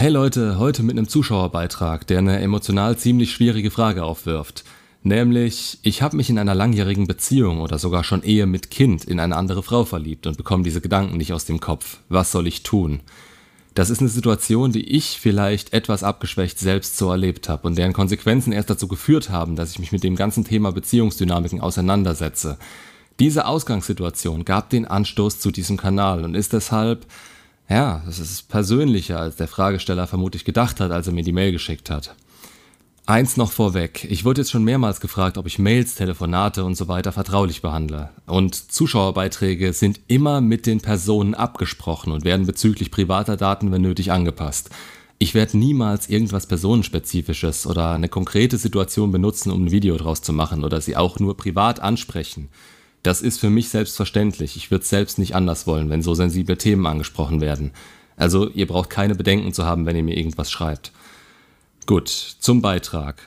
Hey Leute, heute mit einem Zuschauerbeitrag, der eine emotional ziemlich schwierige Frage aufwirft. Nämlich, ich habe mich in einer langjährigen Beziehung oder sogar schon Ehe mit Kind in eine andere Frau verliebt und bekomme diese Gedanken nicht aus dem Kopf. Was soll ich tun? Das ist eine Situation, die ich vielleicht etwas abgeschwächt selbst so erlebt habe und deren Konsequenzen erst dazu geführt haben, dass ich mich mit dem ganzen Thema Beziehungsdynamiken auseinandersetze. Diese Ausgangssituation gab den Anstoß zu diesem Kanal und ist deshalb ja, das ist persönlicher, als der Fragesteller vermutlich gedacht hat, als er mir die Mail geschickt hat. Eins noch vorweg. Ich wurde jetzt schon mehrmals gefragt, ob ich Mails, Telefonate und so weiter vertraulich behandle. Und Zuschauerbeiträge sind immer mit den Personen abgesprochen und werden bezüglich privater Daten, wenn nötig, angepasst. Ich werde niemals irgendwas Personenspezifisches oder eine konkrete Situation benutzen, um ein Video draus zu machen oder sie auch nur privat ansprechen. Das ist für mich selbstverständlich. Ich würde es selbst nicht anders wollen, wenn so sensible Themen angesprochen werden. Also ihr braucht keine Bedenken zu haben, wenn ihr mir irgendwas schreibt. Gut, zum Beitrag.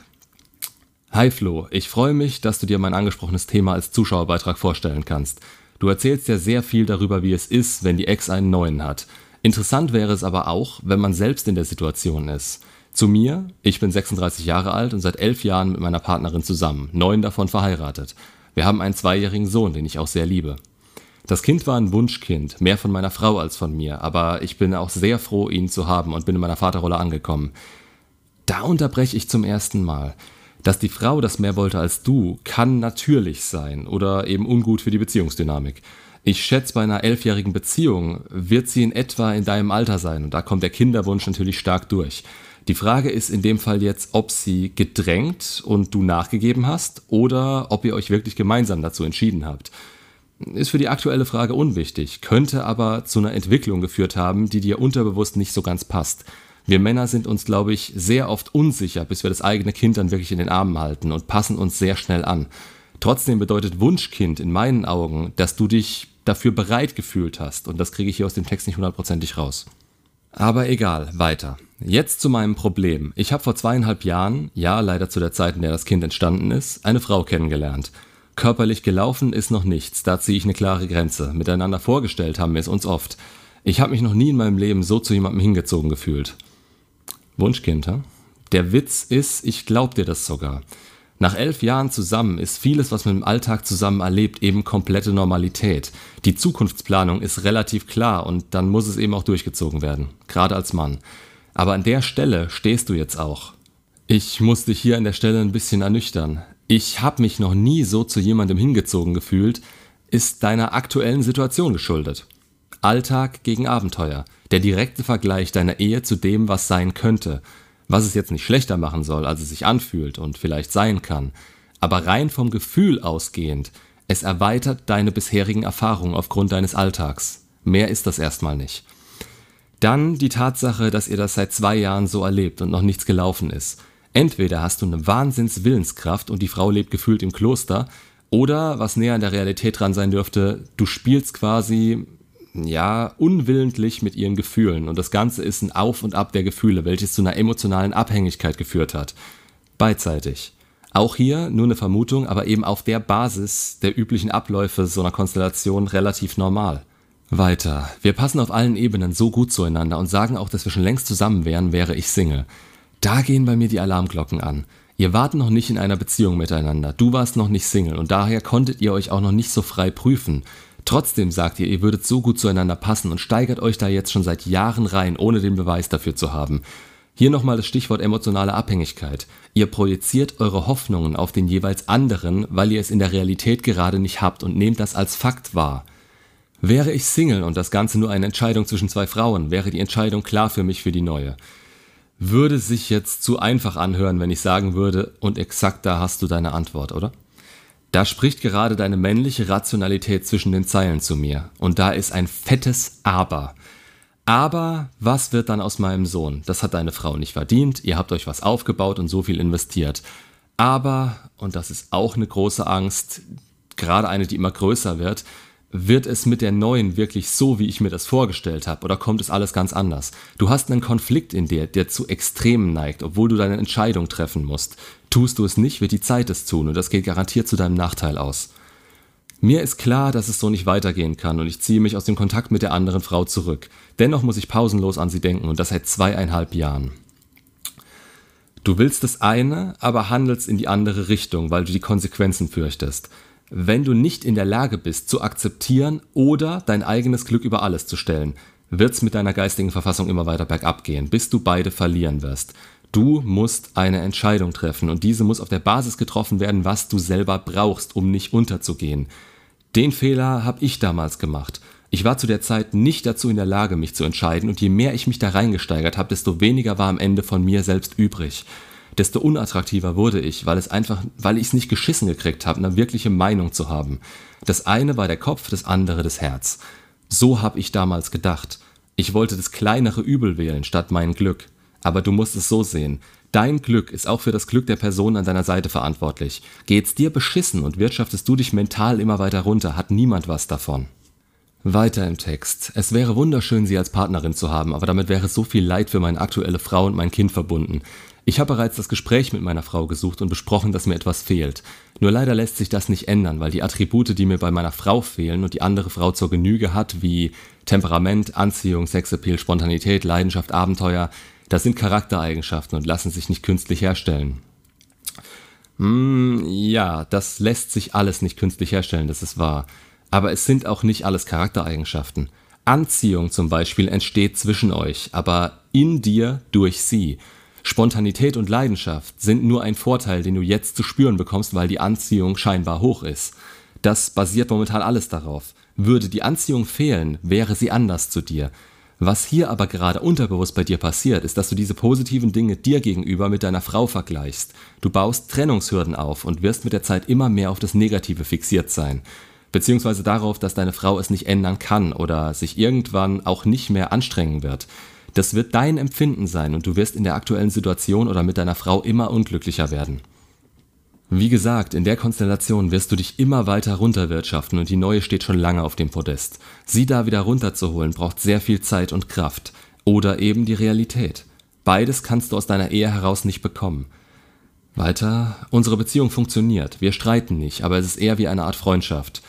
Hi Flo, ich freue mich, dass du dir mein angesprochenes Thema als Zuschauerbeitrag vorstellen kannst. Du erzählst ja sehr viel darüber, wie es ist, wenn die Ex einen neuen hat. Interessant wäre es aber auch, wenn man selbst in der Situation ist. Zu mir, ich bin 36 Jahre alt und seit elf Jahren mit meiner Partnerin zusammen, neun davon verheiratet. Wir haben einen zweijährigen Sohn, den ich auch sehr liebe. Das Kind war ein Wunschkind, mehr von meiner Frau als von mir, aber ich bin auch sehr froh, ihn zu haben und bin in meiner Vaterrolle angekommen. Da unterbreche ich zum ersten Mal. Dass die Frau das mehr wollte als du, kann natürlich sein oder eben ungut für die Beziehungsdynamik. Ich schätze, bei einer elfjährigen Beziehung wird sie in etwa in deinem Alter sein und da kommt der Kinderwunsch natürlich stark durch. Die Frage ist in dem Fall jetzt, ob sie gedrängt und du nachgegeben hast oder ob ihr euch wirklich gemeinsam dazu entschieden habt. Ist für die aktuelle Frage unwichtig, könnte aber zu einer Entwicklung geführt haben, die dir unterbewusst nicht so ganz passt. Wir Männer sind uns, glaube ich, sehr oft unsicher, bis wir das eigene Kind dann wirklich in den Armen halten und passen uns sehr schnell an. Trotzdem bedeutet Wunschkind in meinen Augen, dass du dich dafür bereit gefühlt hast und das kriege ich hier aus dem Text nicht hundertprozentig raus. Aber egal, weiter. Jetzt zu meinem Problem. Ich habe vor zweieinhalb Jahren, ja leider zu der Zeit, in der das Kind entstanden ist, eine Frau kennengelernt. Körperlich gelaufen ist noch nichts, da ziehe ich eine klare Grenze. Miteinander vorgestellt haben wir es uns oft. Ich habe mich noch nie in meinem Leben so zu jemandem hingezogen gefühlt. Wunschkind, ha? Der Witz ist, ich glaub dir das sogar. Nach elf Jahren zusammen ist vieles, was man im Alltag zusammen erlebt, eben komplette Normalität. Die Zukunftsplanung ist relativ klar und dann muss es eben auch durchgezogen werden, gerade als Mann. Aber an der Stelle stehst du jetzt auch. Ich muss dich hier an der Stelle ein bisschen ernüchtern. Ich habe mich noch nie so zu jemandem hingezogen gefühlt, ist deiner aktuellen Situation geschuldet. Alltag gegen Abenteuer, der direkte Vergleich deiner Ehe zu dem, was sein könnte – was es jetzt nicht schlechter machen soll, als es sich anfühlt und vielleicht sein kann, aber rein vom Gefühl ausgehend, es erweitert deine bisherigen Erfahrungen aufgrund deines Alltags. Mehr ist das erstmal nicht. Dann die Tatsache, dass ihr das seit zwei Jahren so erlebt und noch nichts gelaufen ist. Entweder hast du eine Wahnsinnswillenskraft und die Frau lebt gefühlt im Kloster, oder, was näher an der Realität dran sein dürfte, du spielst quasi ja, unwillentlich mit ihren Gefühlen und das Ganze ist ein Auf und Ab der Gefühle, welches zu einer emotionalen Abhängigkeit geführt hat. Beidseitig. Auch hier nur eine Vermutung, aber eben auf der Basis der üblichen Abläufe so einer Konstellation relativ normal. Weiter. Wir passen auf allen Ebenen so gut zueinander und sagen auch, dass wir schon längst zusammen wären, wäre ich Single. Da gehen bei mir die Alarmglocken an. Ihr wart noch nicht in einer Beziehung miteinander, du warst noch nicht Single und daher konntet ihr euch auch noch nicht so frei prüfen. Trotzdem sagt ihr, ihr würdet so gut zueinander passen und steigert euch da jetzt schon seit Jahren rein, ohne den Beweis dafür zu haben. Hier nochmal das Stichwort emotionale Abhängigkeit. Ihr projiziert eure Hoffnungen auf den jeweils anderen, weil ihr es in der Realität gerade nicht habt und nehmt das als Fakt wahr. Wäre ich Single und das Ganze nur eine Entscheidung zwischen zwei Frauen, wäre die Entscheidung klar für mich für die neue. Würde sich jetzt zu einfach anhören, wenn ich sagen würde, und exakt da hast du deine Antwort, oder? Da spricht gerade deine männliche Rationalität zwischen den Zeilen zu mir. Und da ist ein fettes Aber. Aber was wird dann aus meinem Sohn? Das hat deine Frau nicht verdient, ihr habt euch was aufgebaut und so viel investiert. Aber, und das ist auch eine große Angst, gerade eine, die immer größer wird, wird es mit der neuen wirklich so, wie ich mir das vorgestellt habe, oder kommt es alles ganz anders? Du hast einen Konflikt in dir, der zu Extremen neigt, obwohl du deine Entscheidung treffen musst. Tust du es nicht, wird die Zeit es tun, und das geht garantiert zu deinem Nachteil aus. Mir ist klar, dass es so nicht weitergehen kann und ich ziehe mich aus dem Kontakt mit der anderen Frau zurück. Dennoch muss ich pausenlos an sie denken und das seit zweieinhalb Jahren. Du willst das eine, aber handelst in die andere Richtung, weil du die Konsequenzen fürchtest. Wenn du nicht in der Lage bist, zu akzeptieren oder dein eigenes Glück über alles zu stellen, wird's mit deiner geistigen Verfassung immer weiter bergab gehen, bis du beide verlieren wirst. Du musst eine Entscheidung treffen und diese muss auf der Basis getroffen werden, was du selber brauchst, um nicht unterzugehen. Den Fehler habe ich damals gemacht. Ich war zu der Zeit nicht dazu in der Lage, mich zu entscheiden, und je mehr ich mich da reingesteigert habe, desto weniger war am Ende von mir selbst übrig. Desto unattraktiver wurde ich, weil es einfach, weil ich es nicht geschissen gekriegt habe, eine wirkliche Meinung zu haben. Das eine war der Kopf, das andere das Herz. So habe ich damals gedacht. Ich wollte das kleinere Übel wählen statt mein Glück. Aber du musst es so sehen. Dein Glück ist auch für das Glück der Person an deiner Seite verantwortlich. Geht's dir beschissen und wirtschaftest du dich mental immer weiter runter, hat niemand was davon. Weiter im Text. Es wäre wunderschön, sie als Partnerin zu haben, aber damit wäre so viel Leid für meine aktuelle Frau und mein Kind verbunden. Ich habe bereits das Gespräch mit meiner Frau gesucht und besprochen, dass mir etwas fehlt. Nur leider lässt sich das nicht ändern, weil die Attribute, die mir bei meiner Frau fehlen und die andere Frau zur Genüge hat, wie Temperament, Anziehung, Sexappeal, Spontanität, Leidenschaft, Abenteuer, das sind Charaktereigenschaften und lassen sich nicht künstlich herstellen. Hm, ja, das lässt sich alles nicht künstlich herstellen, das ist wahr. Aber es sind auch nicht alles Charaktereigenschaften. Anziehung zum Beispiel entsteht zwischen euch, aber in dir durch sie. Spontanität und Leidenschaft sind nur ein Vorteil, den du jetzt zu spüren bekommst, weil die Anziehung scheinbar hoch ist. Das basiert momentan alles darauf. Würde die Anziehung fehlen, wäre sie anders zu dir. Was hier aber gerade unterbewusst bei dir passiert, ist, dass du diese positiven Dinge dir gegenüber mit deiner Frau vergleichst. Du baust Trennungshürden auf und wirst mit der Zeit immer mehr auf das Negative fixiert sein. Beziehungsweise darauf, dass deine Frau es nicht ändern kann oder sich irgendwann auch nicht mehr anstrengen wird. Das wird dein Empfinden sein und du wirst in der aktuellen Situation oder mit deiner Frau immer unglücklicher werden. Wie gesagt, in der Konstellation wirst du dich immer weiter runterwirtschaften und die neue steht schon lange auf dem Podest. Sie da wieder runterzuholen braucht sehr viel Zeit und Kraft. Oder eben die Realität. Beides kannst du aus deiner Ehe heraus nicht bekommen. Weiter, unsere Beziehung funktioniert. Wir streiten nicht, aber es ist eher wie eine Art Freundschaft.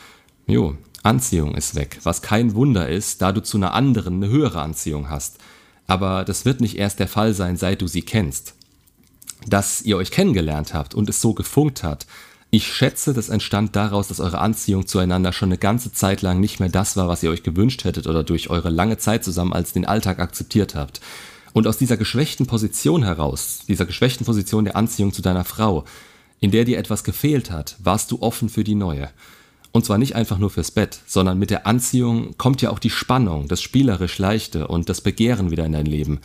Jo, Anziehung ist weg, was kein Wunder ist, da du zu einer anderen eine höhere Anziehung hast. Aber das wird nicht erst der Fall sein, seit du sie kennst dass ihr euch kennengelernt habt und es so gefunkt hat. Ich schätze, das entstand daraus, dass eure Anziehung zueinander schon eine ganze Zeit lang nicht mehr das war, was ihr euch gewünscht hättet oder durch eure lange Zeit zusammen als den Alltag akzeptiert habt. Und aus dieser geschwächten Position heraus, dieser geschwächten Position der Anziehung zu deiner Frau, in der dir etwas gefehlt hat, warst du offen für die neue. Und zwar nicht einfach nur fürs Bett, sondern mit der Anziehung kommt ja auch die Spannung, das spielerisch Leichte und das Begehren wieder in dein Leben.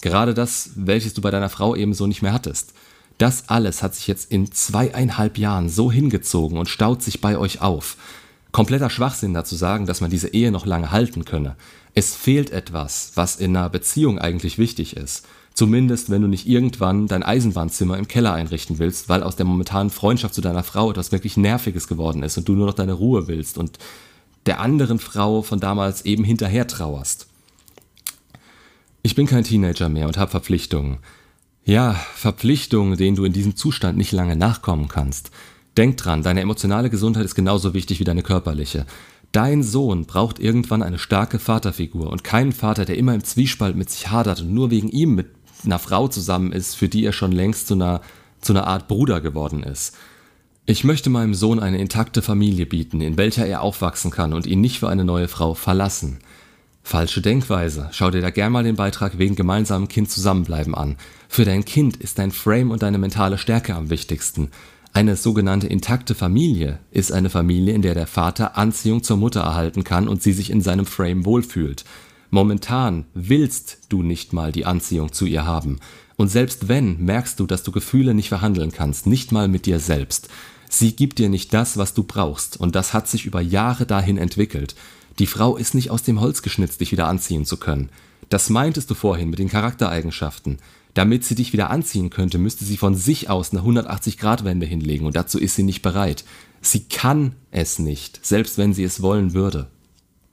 Gerade das, welches du bei deiner Frau ebenso nicht mehr hattest. Das alles hat sich jetzt in zweieinhalb Jahren so hingezogen und staut sich bei euch auf. Kompletter Schwachsinn dazu sagen, dass man diese Ehe noch lange halten könne. Es fehlt etwas, was in einer Beziehung eigentlich wichtig ist. Zumindest, wenn du nicht irgendwann dein Eisenbahnzimmer im Keller einrichten willst, weil aus der momentanen Freundschaft zu deiner Frau etwas wirklich Nerviges geworden ist und du nur noch deine Ruhe willst und der anderen Frau von damals eben hinterher trauerst. Ich bin kein Teenager mehr und habe Verpflichtungen. Ja, Verpflichtungen, denen du in diesem Zustand nicht lange nachkommen kannst. Denk dran, deine emotionale Gesundheit ist genauso wichtig wie deine körperliche. Dein Sohn braucht irgendwann eine starke Vaterfigur und keinen Vater, der immer im Zwiespalt mit sich hadert und nur wegen ihm mit einer Frau zusammen ist, für die er schon längst zu einer, zu einer Art Bruder geworden ist. Ich möchte meinem Sohn eine intakte Familie bieten, in welcher er aufwachsen kann und ihn nicht für eine neue Frau verlassen. Falsche Denkweise. Schau dir da gern mal den Beitrag wegen gemeinsamem Kind zusammenbleiben an. Für dein Kind ist dein Frame und deine mentale Stärke am wichtigsten. Eine sogenannte intakte Familie ist eine Familie, in der der Vater Anziehung zur Mutter erhalten kann und sie sich in seinem Frame wohlfühlt. Momentan willst du nicht mal die Anziehung zu ihr haben. Und selbst wenn, merkst du, dass du Gefühle nicht verhandeln kannst, nicht mal mit dir selbst. Sie gibt dir nicht das, was du brauchst, und das hat sich über Jahre dahin entwickelt. Die Frau ist nicht aus dem Holz geschnitzt, dich wieder anziehen zu können. Das meintest du vorhin mit den Charaktereigenschaften. Damit sie dich wieder anziehen könnte, müsste sie von sich aus eine 180-Grad-Wende hinlegen und dazu ist sie nicht bereit. Sie kann es nicht, selbst wenn sie es wollen würde.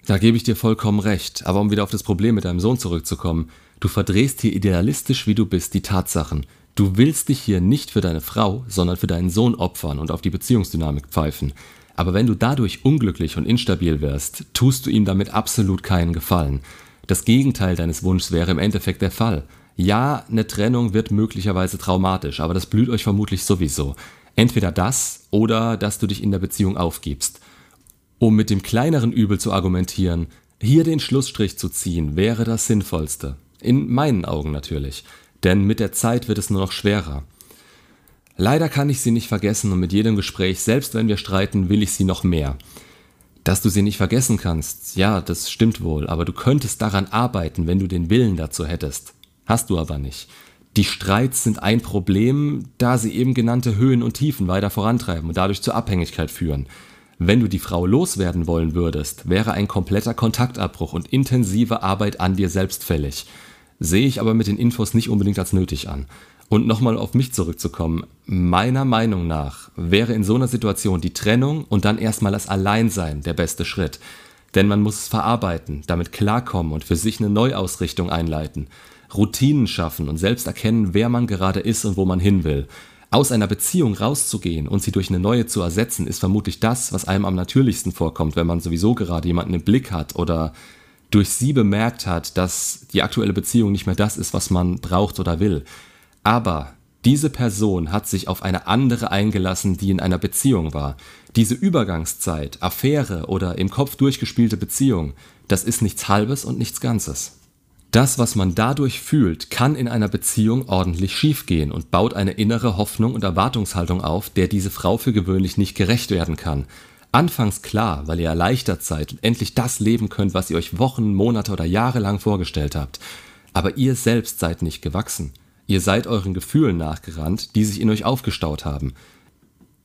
Da gebe ich dir vollkommen recht, aber um wieder auf das Problem mit deinem Sohn zurückzukommen, du verdrehst hier idealistisch wie du bist die Tatsachen. Du willst dich hier nicht für deine Frau, sondern für deinen Sohn opfern und auf die Beziehungsdynamik pfeifen. Aber wenn du dadurch unglücklich und instabil wirst, tust du ihm damit absolut keinen Gefallen. Das Gegenteil deines Wunschs wäre im Endeffekt der Fall. Ja, eine Trennung wird möglicherweise traumatisch, aber das blüht euch vermutlich sowieso. Entweder das oder dass du dich in der Beziehung aufgibst. Um mit dem kleineren Übel zu argumentieren, hier den Schlussstrich zu ziehen, wäre das Sinnvollste. In meinen Augen natürlich. Denn mit der Zeit wird es nur noch schwerer. Leider kann ich sie nicht vergessen und mit jedem Gespräch, selbst wenn wir streiten, will ich sie noch mehr. Dass du sie nicht vergessen kannst, ja, das stimmt wohl, aber du könntest daran arbeiten, wenn du den Willen dazu hättest. Hast du aber nicht. Die Streits sind ein Problem, da sie eben genannte Höhen und Tiefen weiter vorantreiben und dadurch zur Abhängigkeit führen. Wenn du die Frau loswerden wollen würdest, wäre ein kompletter Kontaktabbruch und intensive Arbeit an dir selbst fällig. Sehe ich aber mit den Infos nicht unbedingt als nötig an. Und nochmal auf mich zurückzukommen, meiner Meinung nach wäre in so einer Situation die Trennung und dann erstmal das Alleinsein der beste Schritt. Denn man muss es verarbeiten, damit klarkommen und für sich eine Neuausrichtung einleiten. Routinen schaffen und selbst erkennen, wer man gerade ist und wo man hin will. Aus einer Beziehung rauszugehen und sie durch eine neue zu ersetzen, ist vermutlich das, was einem am natürlichsten vorkommt, wenn man sowieso gerade jemanden im Blick hat oder durch sie bemerkt hat, dass die aktuelle Beziehung nicht mehr das ist, was man braucht oder will. Aber diese Person hat sich auf eine andere eingelassen, die in einer Beziehung war. Diese Übergangszeit, Affäre oder im Kopf durchgespielte Beziehung, das ist nichts Halbes und nichts Ganzes. Das, was man dadurch fühlt, kann in einer Beziehung ordentlich schiefgehen und baut eine innere Hoffnung und Erwartungshaltung auf, der diese Frau für gewöhnlich nicht gerecht werden kann. Anfangs klar, weil ihr erleichtert seid und endlich das leben könnt, was ihr euch Wochen, Monate oder Jahre lang vorgestellt habt. Aber ihr selbst seid nicht gewachsen. Ihr seid euren Gefühlen nachgerannt, die sich in euch aufgestaut haben.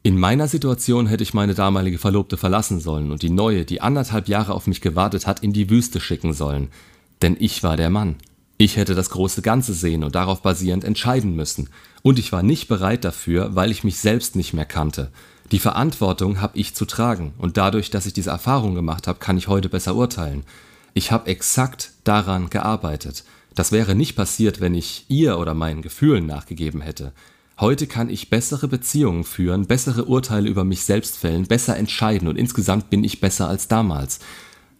In meiner Situation hätte ich meine damalige Verlobte verlassen sollen und die neue, die anderthalb Jahre auf mich gewartet hat, in die Wüste schicken sollen. Denn ich war der Mann. Ich hätte das große Ganze sehen und darauf basierend entscheiden müssen. Und ich war nicht bereit dafür, weil ich mich selbst nicht mehr kannte. Die Verantwortung habe ich zu tragen und dadurch, dass ich diese Erfahrung gemacht habe, kann ich heute besser urteilen. Ich habe exakt daran gearbeitet. Das wäre nicht passiert, wenn ich ihr oder meinen Gefühlen nachgegeben hätte. Heute kann ich bessere Beziehungen führen, bessere Urteile über mich selbst fällen, besser entscheiden und insgesamt bin ich besser als damals.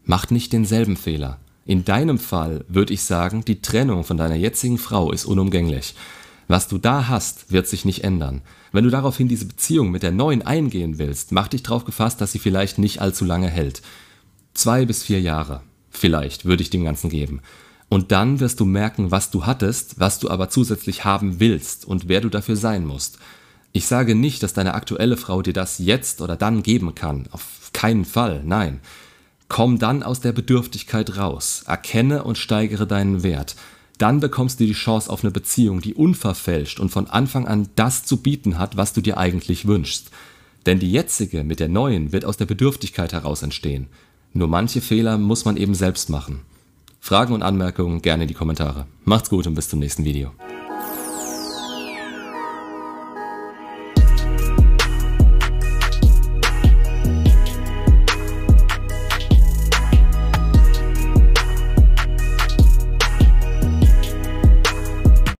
Macht nicht denselben Fehler. In deinem Fall würde ich sagen, die Trennung von deiner jetzigen Frau ist unumgänglich. Was du da hast, wird sich nicht ändern. Wenn du daraufhin diese Beziehung mit der neuen eingehen willst, mach dich darauf gefasst, dass sie vielleicht nicht allzu lange hält. Zwei bis vier Jahre. Vielleicht würde ich dem Ganzen geben. Und dann wirst du merken, was du hattest, was du aber zusätzlich haben willst und wer du dafür sein musst. Ich sage nicht, dass deine aktuelle Frau dir das jetzt oder dann geben kann. Auf keinen Fall, nein. Komm dann aus der Bedürftigkeit raus, erkenne und steigere deinen Wert. Dann bekommst du die Chance auf eine Beziehung, die unverfälscht und von Anfang an das zu bieten hat, was du dir eigentlich wünschst. Denn die jetzige mit der neuen wird aus der Bedürftigkeit heraus entstehen. Nur manche Fehler muss man eben selbst machen. Fragen und Anmerkungen gerne in die Kommentare. Macht's gut und bis zum nächsten Video.